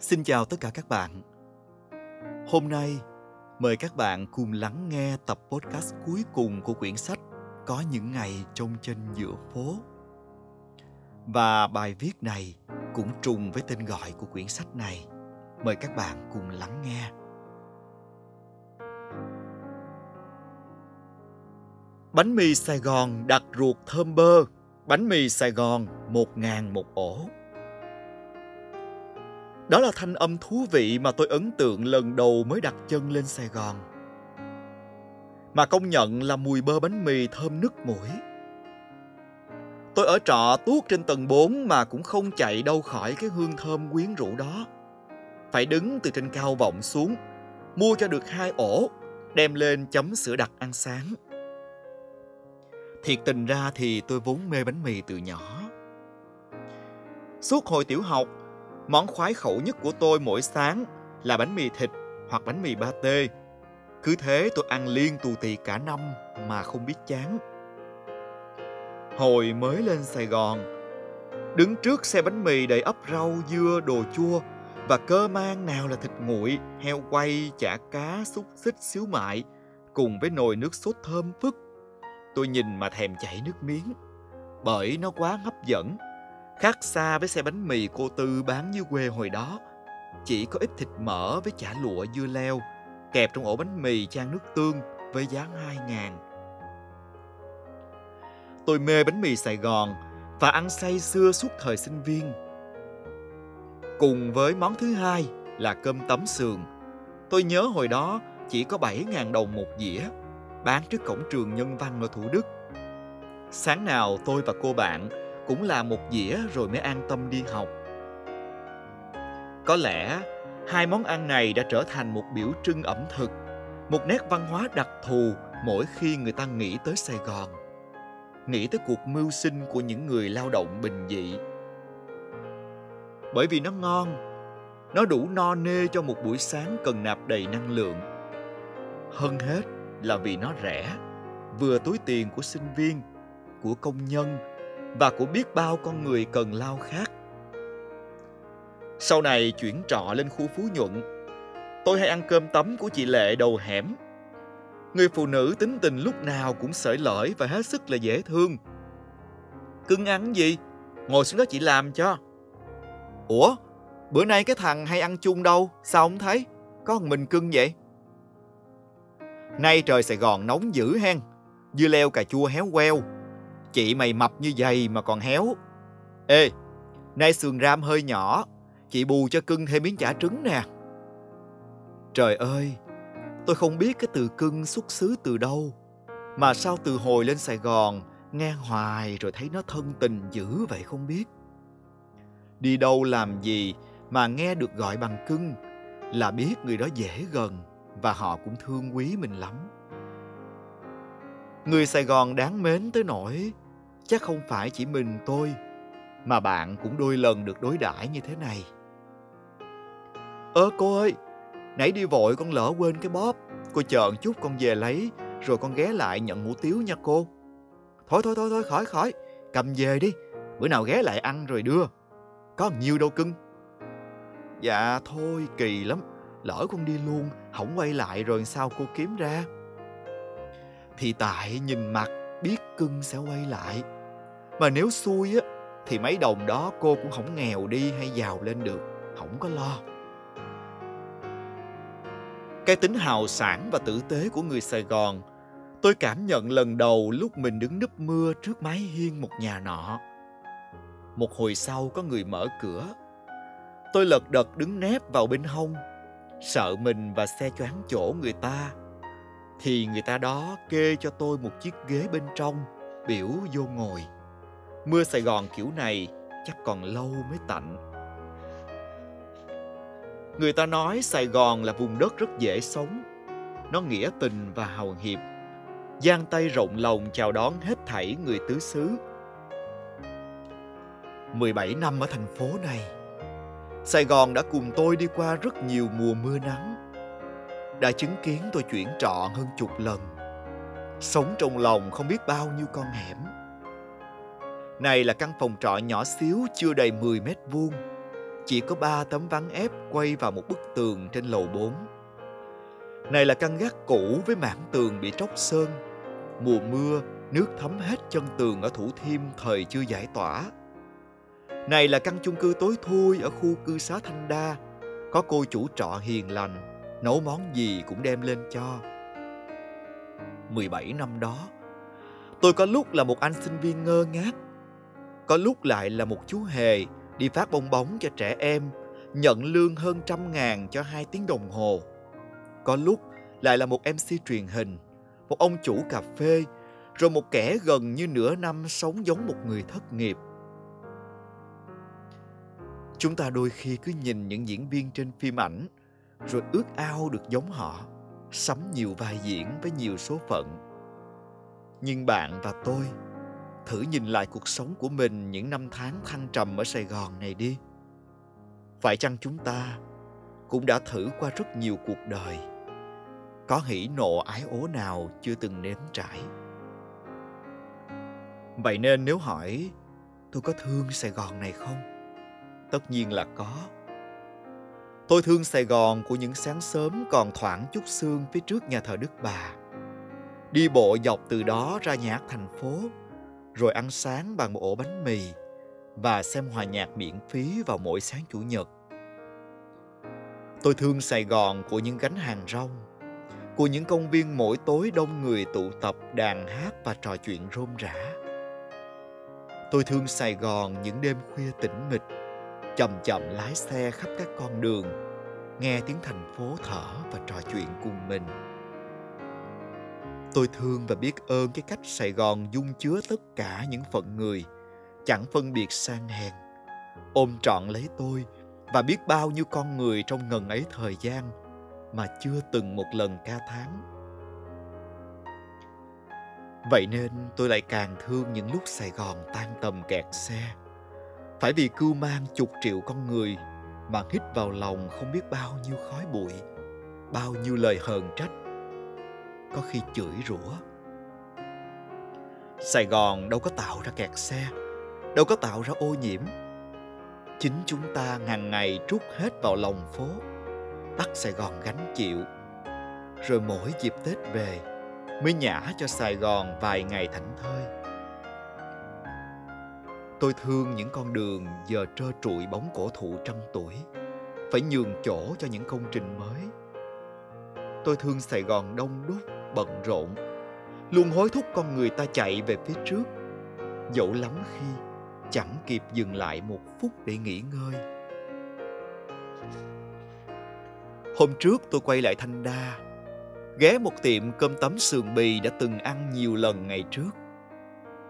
Xin chào tất cả các bạn. Hôm nay, mời các bạn cùng lắng nghe tập podcast cuối cùng của quyển sách Có những ngày trông trên giữa phố. Và bài viết này cũng trùng với tên gọi của quyển sách này. Mời các bạn cùng lắng nghe. Bánh mì Sài Gòn đặt ruột thơm bơ. Bánh mì Sài Gòn một ngàn một ổ. Đó là thanh âm thú vị mà tôi ấn tượng lần đầu mới đặt chân lên Sài Gòn. Mà công nhận là mùi bơ bánh mì thơm nức mũi. Tôi ở trọ tuốt trên tầng 4 mà cũng không chạy đâu khỏi cái hương thơm quyến rũ đó. Phải đứng từ trên cao vọng xuống, mua cho được hai ổ, đem lên chấm sữa đặc ăn sáng. Thiệt tình ra thì tôi vốn mê bánh mì từ nhỏ. Suốt hồi tiểu học, Món khoái khẩu nhất của tôi mỗi sáng là bánh mì thịt hoặc bánh mì ba tê. Cứ thế tôi ăn liên tù tì cả năm mà không biết chán. Hồi mới lên Sài Gòn, đứng trước xe bánh mì đầy ấp rau, dưa, đồ chua và cơ mang nào là thịt nguội, heo quay, chả cá, xúc xích, xíu mại cùng với nồi nước sốt thơm phức. Tôi nhìn mà thèm chảy nước miếng bởi nó quá hấp dẫn Khác xa với xe bánh mì cô Tư bán như quê hồi đó. Chỉ có ít thịt mỡ với chả lụa dưa leo, kẹp trong ổ bánh mì chan nước tương với giá 2 ngàn. Tôi mê bánh mì Sài Gòn và ăn say xưa suốt thời sinh viên. Cùng với món thứ hai là cơm tấm sườn. Tôi nhớ hồi đó chỉ có 7 ngàn đồng một dĩa, bán trước cổng trường Nhân Văn ở Thủ Đức. Sáng nào tôi và cô bạn cũng là một dĩa rồi mới an tâm đi học. Có lẽ hai món ăn này đã trở thành một biểu trưng ẩm thực, một nét văn hóa đặc thù mỗi khi người ta nghĩ tới Sài Gòn. Nghĩ tới cuộc mưu sinh của những người lao động bình dị. Bởi vì nó ngon, nó đủ no nê cho một buổi sáng cần nạp đầy năng lượng. Hơn hết là vì nó rẻ, vừa túi tiền của sinh viên, của công nhân và của biết bao con người cần lao khác Sau này chuyển trọ lên khu Phú Nhuận, tôi hay ăn cơm tấm của chị Lệ đầu hẻm. Người phụ nữ tính tình lúc nào cũng sởi lởi và hết sức là dễ thương. Cưng ăn gì? Ngồi xuống đó chị làm cho. Ủa, bữa nay cái thằng hay ăn chung đâu, sao không thấy? Có một mình cưng vậy? Nay trời Sài Gòn nóng dữ hen, dưa leo cà chua héo queo, Chị mày mập như vậy mà còn héo. Ê, nay sườn ram hơi nhỏ, chị bù cho cưng thêm miếng chả trứng nè. Trời ơi, tôi không biết cái từ cưng xuất xứ từ đâu. Mà sao từ hồi lên Sài Gòn, nghe hoài rồi thấy nó thân tình dữ vậy không biết. Đi đâu làm gì mà nghe được gọi bằng cưng là biết người đó dễ gần và họ cũng thương quý mình lắm. Người Sài Gòn đáng mến tới nỗi chắc không phải chỉ mình tôi mà bạn cũng đôi lần được đối đãi như thế này. Ơ cô ơi, nãy đi vội con lỡ quên cái bóp, cô chờ chút con về lấy rồi con ghé lại nhận hủ tiếu nha cô. Thôi thôi thôi thôi khỏi khỏi, cầm về đi, bữa nào ghé lại ăn rồi đưa. Có nhiều đâu cưng. Dạ thôi kỳ lắm, lỡ con đi luôn, không quay lại rồi sao cô kiếm ra? Thì tại nhìn mặt biết cưng sẽ quay lại mà nếu xui á, thì mấy đồng đó cô cũng không nghèo đi hay giàu lên được, không có lo. Cái tính hào sản và tử tế của người sài gòn, tôi cảm nhận lần đầu lúc mình đứng nấp mưa trước mái hiên một nhà nọ. Một hồi sau có người mở cửa. Tôi lật đật đứng nép vào bên hông, sợ mình và xe choáng chỗ người ta. Thì người ta đó kê cho tôi một chiếc ghế bên trong, biểu vô ngồi mưa sài gòn kiểu này chắc còn lâu mới tạnh. Người ta nói sài gòn là vùng đất rất dễ sống. Nó nghĩa tình và hào hiệp. Giang tay rộng lòng chào đón hết thảy người tứ xứ. 17 năm ở thành phố này, Sài Gòn đã cùng tôi đi qua rất nhiều mùa mưa nắng. Đã chứng kiến tôi chuyển trọ hơn chục lần. Sống trong lòng không biết bao nhiêu con hẻm này là căn phòng trọ nhỏ xíu chưa đầy 10 mét vuông chỉ có ba tấm ván ép quay vào một bức tường trên lầu 4. Này là căn gác cũ với mảng tường bị tróc sơn. Mùa mưa, nước thấm hết chân tường ở Thủ Thiêm thời chưa giải tỏa. Này là căn chung cư tối thui ở khu cư xá Thanh Đa. Có cô chủ trọ hiền lành, nấu món gì cũng đem lên cho. 17 năm đó, tôi có lúc là một anh sinh viên ngơ ngác, có lúc lại là một chú hề đi phát bong bóng cho trẻ em, nhận lương hơn trăm ngàn cho hai tiếng đồng hồ. Có lúc lại là một MC truyền hình, một ông chủ cà phê, rồi một kẻ gần như nửa năm sống giống một người thất nghiệp. Chúng ta đôi khi cứ nhìn những diễn viên trên phim ảnh, rồi ước ao được giống họ, sắm nhiều vai diễn với nhiều số phận. Nhưng bạn và tôi thử nhìn lại cuộc sống của mình những năm tháng thăng trầm ở Sài Gòn này đi. Phải chăng chúng ta cũng đã thử qua rất nhiều cuộc đời, có hỉ nộ ái ố nào chưa từng nếm trải. Vậy nên nếu hỏi tôi có thương Sài Gòn này không? Tất nhiên là có. Tôi thương Sài Gòn của những sáng sớm còn thoảng chút sương phía trước nhà thờ Đức Bà. Đi bộ dọc từ đó ra nhà hát thành phố rồi ăn sáng bằng một ổ bánh mì và xem hòa nhạc miễn phí vào mỗi sáng chủ nhật. Tôi thương Sài Gòn của những gánh hàng rong, của những công viên mỗi tối đông người tụ tập đàn hát và trò chuyện rôm rã. Tôi thương Sài Gòn những đêm khuya tĩnh mịch, chậm chậm lái xe khắp các con đường, nghe tiếng thành phố thở và trò chuyện cùng mình. Tôi thương và biết ơn cái cách Sài Gòn dung chứa tất cả những phận người, chẳng phân biệt sang hèn, ôm trọn lấy tôi và biết bao nhiêu con người trong ngần ấy thời gian mà chưa từng một lần ca thán. Vậy nên tôi lại càng thương những lúc Sài Gòn tan tầm kẹt xe. Phải vì cưu mang chục triệu con người mà hít vào lòng không biết bao nhiêu khói bụi, bao nhiêu lời hờn trách có khi chửi rủa. Sài gòn đâu có tạo ra kẹt xe, đâu có tạo ra ô nhiễm. Chính chúng ta hàng ngày trút hết vào lòng phố, bắt sài gòn gánh chịu. Rồi mỗi dịp tết về, mới nhả cho sài gòn vài ngày thảnh thơi. Tôi thương những con đường giờ trơ trụi bóng cổ thụ trăm tuổi, phải nhường chỗ cho những công trình mới. Tôi thương sài gòn đông đúc bận rộn. Luôn hối thúc con người ta chạy về phía trước. Dẫu lắm khi chẳng kịp dừng lại một phút để nghỉ ngơi. Hôm trước tôi quay lại thanh đa, ghé một tiệm cơm tấm sườn bì đã từng ăn nhiều lần ngày trước.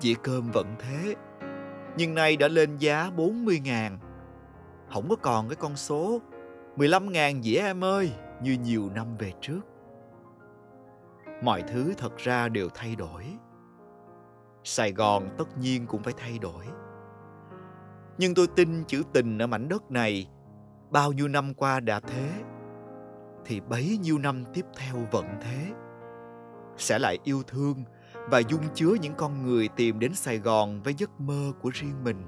Dĩa cơm vẫn thế, nhưng nay đã lên giá 40 ngàn. Không có còn cái con số 15 ngàn dĩa em ơi, như nhiều năm về trước mọi thứ thật ra đều thay đổi. Sài gòn tất nhiên cũng phải thay đổi. Nhưng tôi tin chữ tình ở mảnh đất này, bao nhiêu năm qua đã thế, thì bấy nhiêu năm tiếp theo vẫn thế. Sẽ lại yêu thương và dung chứa những con người tìm đến sài gòn với giấc mơ của riêng mình.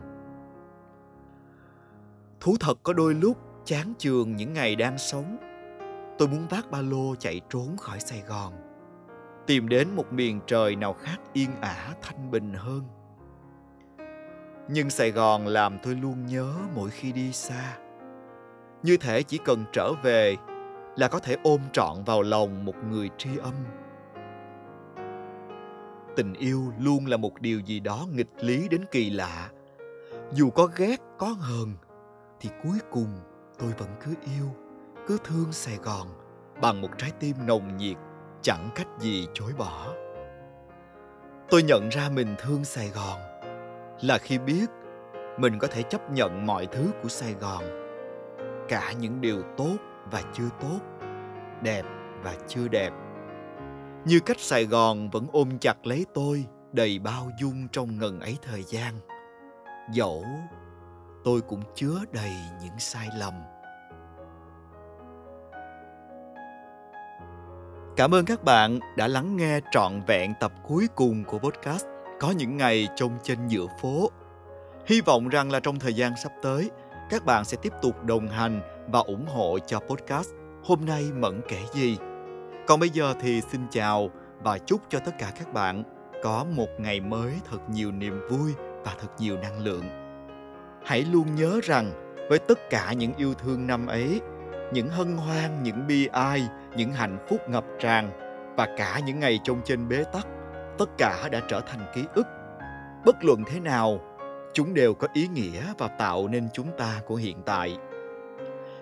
Thú thật có đôi lúc chán chường những ngày đang sống, tôi muốn vác ba lô chạy trốn khỏi sài gòn tìm đến một miền trời nào khác yên ả, thanh bình hơn. Nhưng sài gòn làm tôi luôn nhớ mỗi khi đi xa. Như thể chỉ cần trở về là có thể ôm trọn vào lòng một người tri âm. Tình yêu luôn là một điều gì đó nghịch lý đến kỳ lạ. Dù có ghét, có hờn, thì cuối cùng tôi vẫn cứ yêu, cứ thương sài gòn bằng một trái tim nồng nhiệt chẳng cách gì chối bỏ. Tôi nhận ra mình thương sài gòn là khi biết mình có thể chấp nhận mọi thứ của sài gòn, cả những điều tốt và chưa tốt, đẹp và chưa đẹp. Như cách sài gòn vẫn ôm chặt lấy tôi đầy bao dung trong ngần ấy thời gian. Dẫu tôi cũng chứa đầy những sai lầm. Cảm ơn các bạn đã lắng nghe trọn vẹn tập cuối cùng của podcast Có những ngày trông trên giữa phố. Hy vọng rằng là trong thời gian sắp tới, các bạn sẽ tiếp tục đồng hành và ủng hộ cho podcast Hôm nay Mẫn kể gì. Còn bây giờ thì xin chào và chúc cho tất cả các bạn có một ngày mới thật nhiều niềm vui và thật nhiều năng lượng. Hãy luôn nhớ rằng với tất cả những yêu thương năm ấy, những hân hoan, những bi ai, những hạnh phúc ngập tràn và cả những ngày trong trên bế tắc, tất cả đã trở thành ký ức. Bất luận thế nào, chúng đều có ý nghĩa và tạo nên chúng ta của hiện tại.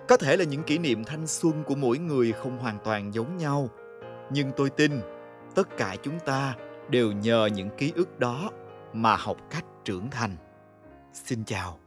Có thể là những kỷ niệm thanh xuân của mỗi người không hoàn toàn giống nhau, nhưng tôi tin tất cả chúng ta đều nhờ những ký ức đó mà học cách trưởng thành xin chào